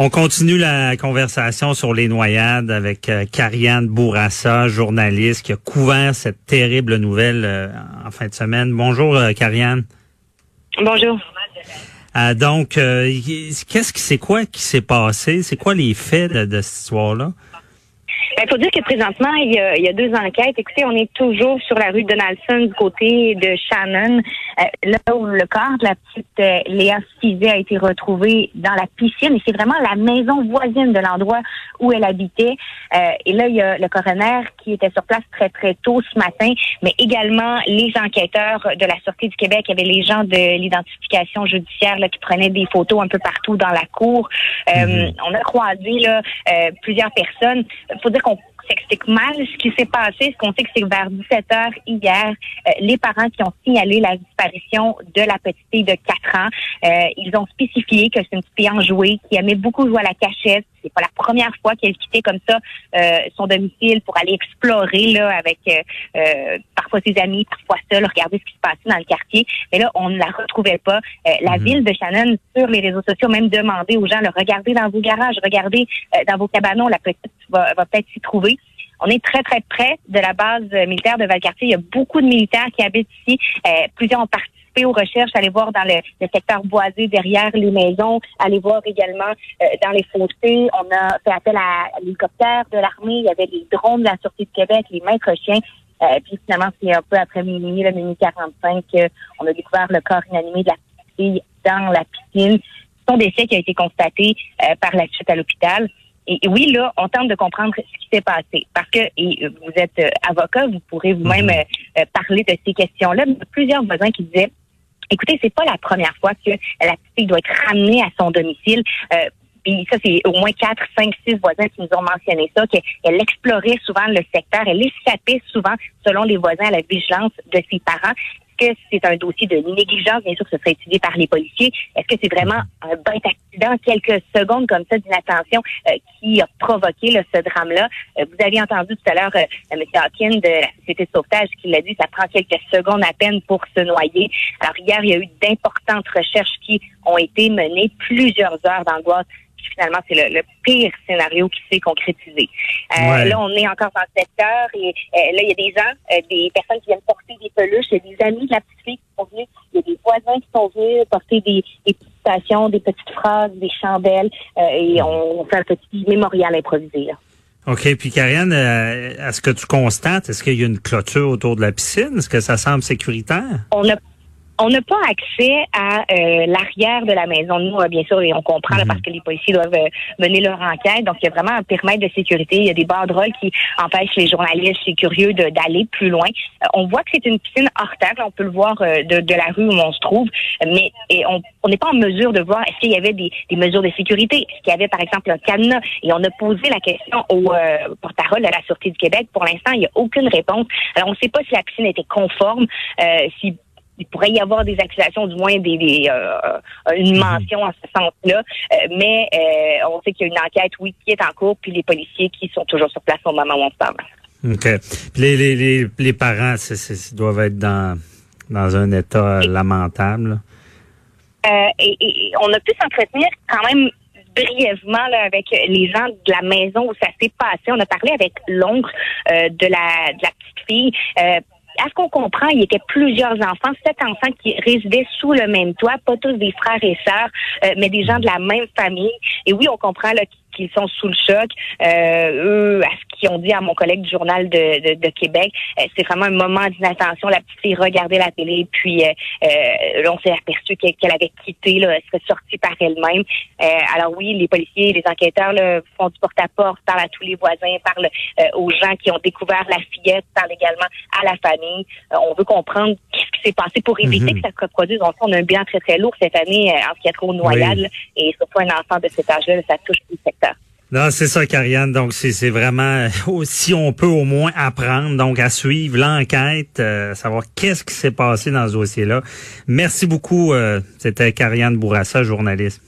On continue la conversation sur les noyades avec euh, Bourassa, journaliste qui a couvert cette terrible nouvelle euh, en fin de semaine. Bonjour, euh, Carianne. Bonjour. donc, qu'est-ce qui c'est quoi qui s'est passé? C'est quoi les faits de cette histoire-là? Il ben, faut dire que présentement, il y, a, il y, a, deux enquêtes. Écoutez, on est toujours sur la rue Donaldson du côté de Shannon, euh, là où le corps de la petite euh, Léa Cizé a été retrouvé dans la piscine. Et c'est vraiment la maison voisine de l'endroit où elle habitait. Euh, et là, il y a le coroner qui était sur place très, très tôt ce matin, mais également les enquêteurs de la Sûreté du Québec. Il y avait les gens de l'identification judiciaire là, qui prenaient des photos un peu partout dans la cour. Mm-hmm. On a croisé là, plusieurs personnes. faut dire qu'on s'explique mal ce qui s'est passé. Ce qu'on sait que c'est vers 17 heures hier, euh, les parents qui ont signalé la disparition de la petite fille de 4 ans, euh, ils ont spécifié que c'est une petite fille enjouée qui aimait beaucoup jouer à la cachette. C'est pas la première fois qu'elle quittait comme ça euh, son domicile pour aller explorer là avec parfois ses amis, parfois seule, regarder ce qui se passait dans le quartier. Mais là, on ne la retrouvait pas. la mhm. ville de Shannon, sur les réseaux sociaux, même demandé aux gens, de regarder dans vos garages, regardez dans vos cabanons, la petite va, va peut-être s'y trouver. On est très, très près de la base militaire de Valcartier. Il y a beaucoup de militaires qui habitent ici. Euh, plusieurs ont aux recherches. Allez voir dans le, secteur boisé derrière les maisons. Allez voir également euh, dans les fossés. On a fait appel à, l'hélicoptère de l'armée. Il y avait les drones de la Sûreté de Québec, les maîtres chiens. Euh, puis finalement, c'est un peu après minuit, le minuit 45, qu'on a découvert le corps inanimé de la petite fille dans la piscine. Son décès qui a été constaté par la suite à l'hôpital. Et, oui, là, on tente de comprendre ce qui s'est passé. Parce que et euh, vous êtes euh, avocat, vous pourrez vous-même mhm. euh, parler de ces questions-là. Plusieurs voisins qui disaient Écoutez, c'est pas la première fois que la petite doit être ramenée à son domicile. Euh, ça, c'est au moins quatre, cinq, six voisins qui nous ont mentionné ça, qu'elle explorait souvent le secteur, elle échappait souvent, selon les voisins, à la vigilance de ses parents que c'est un dossier de négligence? Bien sûr, ce serait étudié par les policiers. Est-ce que c'est vraiment un bête accident, quelques secondes comme ça d'inattention euh, qui a provoqué ce drame-là? Euh, vous avez entendu tout à l'heure euh, M. Hawkins de la Société de sauvetage qui l'a dit, ça prend quelques secondes à peine pour se noyer. Alors hier, il y a eu d'importantes recherches qui ont été menées, plusieurs heures d'angoisse finalement, c'est le, pire scénario qui s'est concrétisé. Euh, là, on est encore dans le secteur et euh, là, il y a des gens, euh, des personnes qui viennent porter des peluches, il y a des amis de la petite fille qui sont venus, il y a des voisins qui sont venus porter des, des petites stations, des petites phrases, des chandelles et on fait un petit mémorial improvisé. Là. OK. Puis, Karianne, est-ce que tu constates, est-ce qu'il y a une clôture autour de la piscine? Est-ce que ça semble sécuritaire? On a on n'a pas accès à euh, l'arrière de la maison. Nous, euh, bien sûr, et on comprend mhm. parce que les policiers doivent euh, mener leur enquête. Donc, il y a vraiment un périmètre de sécurité. Il y a des banderoles qui empêchent les journalistes et curieux d'aller plus loin. on voit que c'est une piscine hors terre. On peut le voir de, de, la rue où on se trouve, mais et on n'est pas en mesure de voir est-ce qu'il y avait des, des, mesures de sécurité, est-ce qu'il y avait, par exemple, un cadenas? Et on a posé la question au porte-parole de la Sûreté du Québec. Pour l'instant, il n'y a aucune réponse. Alors, on ne sait pas si la piscine était conforme, si il pourrait y avoir des accusations, du moins des, euh, une mhm. mention en ce sens-là. Euh, mais euh, on sait qu'il y a une enquête, oui, qui est en cours, puis les policiers qui sont toujours sur place au moment où on se parle. OK. Puis les, les, les, les parents, c doivent être dans, dans un état lamentable. et, et, on a pu s'entretenir quand même brièvement là, avec les gens de la maison où ça s'est passé. On a parlé avec l'oncle de, la, de la petite fille à ce qu'on comprend, il y avait plusieurs enfants, sept enfants qui résidaient sous le même toit, pas tous des frères et sœurs, euh, mais des gens de la même famille. Et oui, on comprend là, qu'ils sont sous le choc. Euh, eux, à ce qu'ils ont dit à mon collègue du journal de, de, Québec, euh, c'est vraiment un moment d'inattention. La petite fille regardait la télé, puis euh, là, on s'est aperçu qu'elle avait quitté, là, elle serait sortie par elle-même. alors oui, les policiers, les enquêteurs là, font du porte-à-porte, parlent à tous les voisins, parlent aux gens qui ont découvert la fillette, parlent également à la famille. on veut comprendre qui s'est passé pour éviter mhm. que ça se reproduise. On, on a un bilan très, très lourd cette année en ce qui a trop noyade, et surtout un enfant de cet âge-là, ça touche tout le secteur. Non, c'est ça, Karianne. Donc, c'est vraiment, si on peut au moins apprendre, donc à suivre l'enquête, euh, savoir qu'est-ce qui s'est passé dans ce dossier-là. Merci beaucoup. Euh, C'était Karianne Bourassa, journaliste.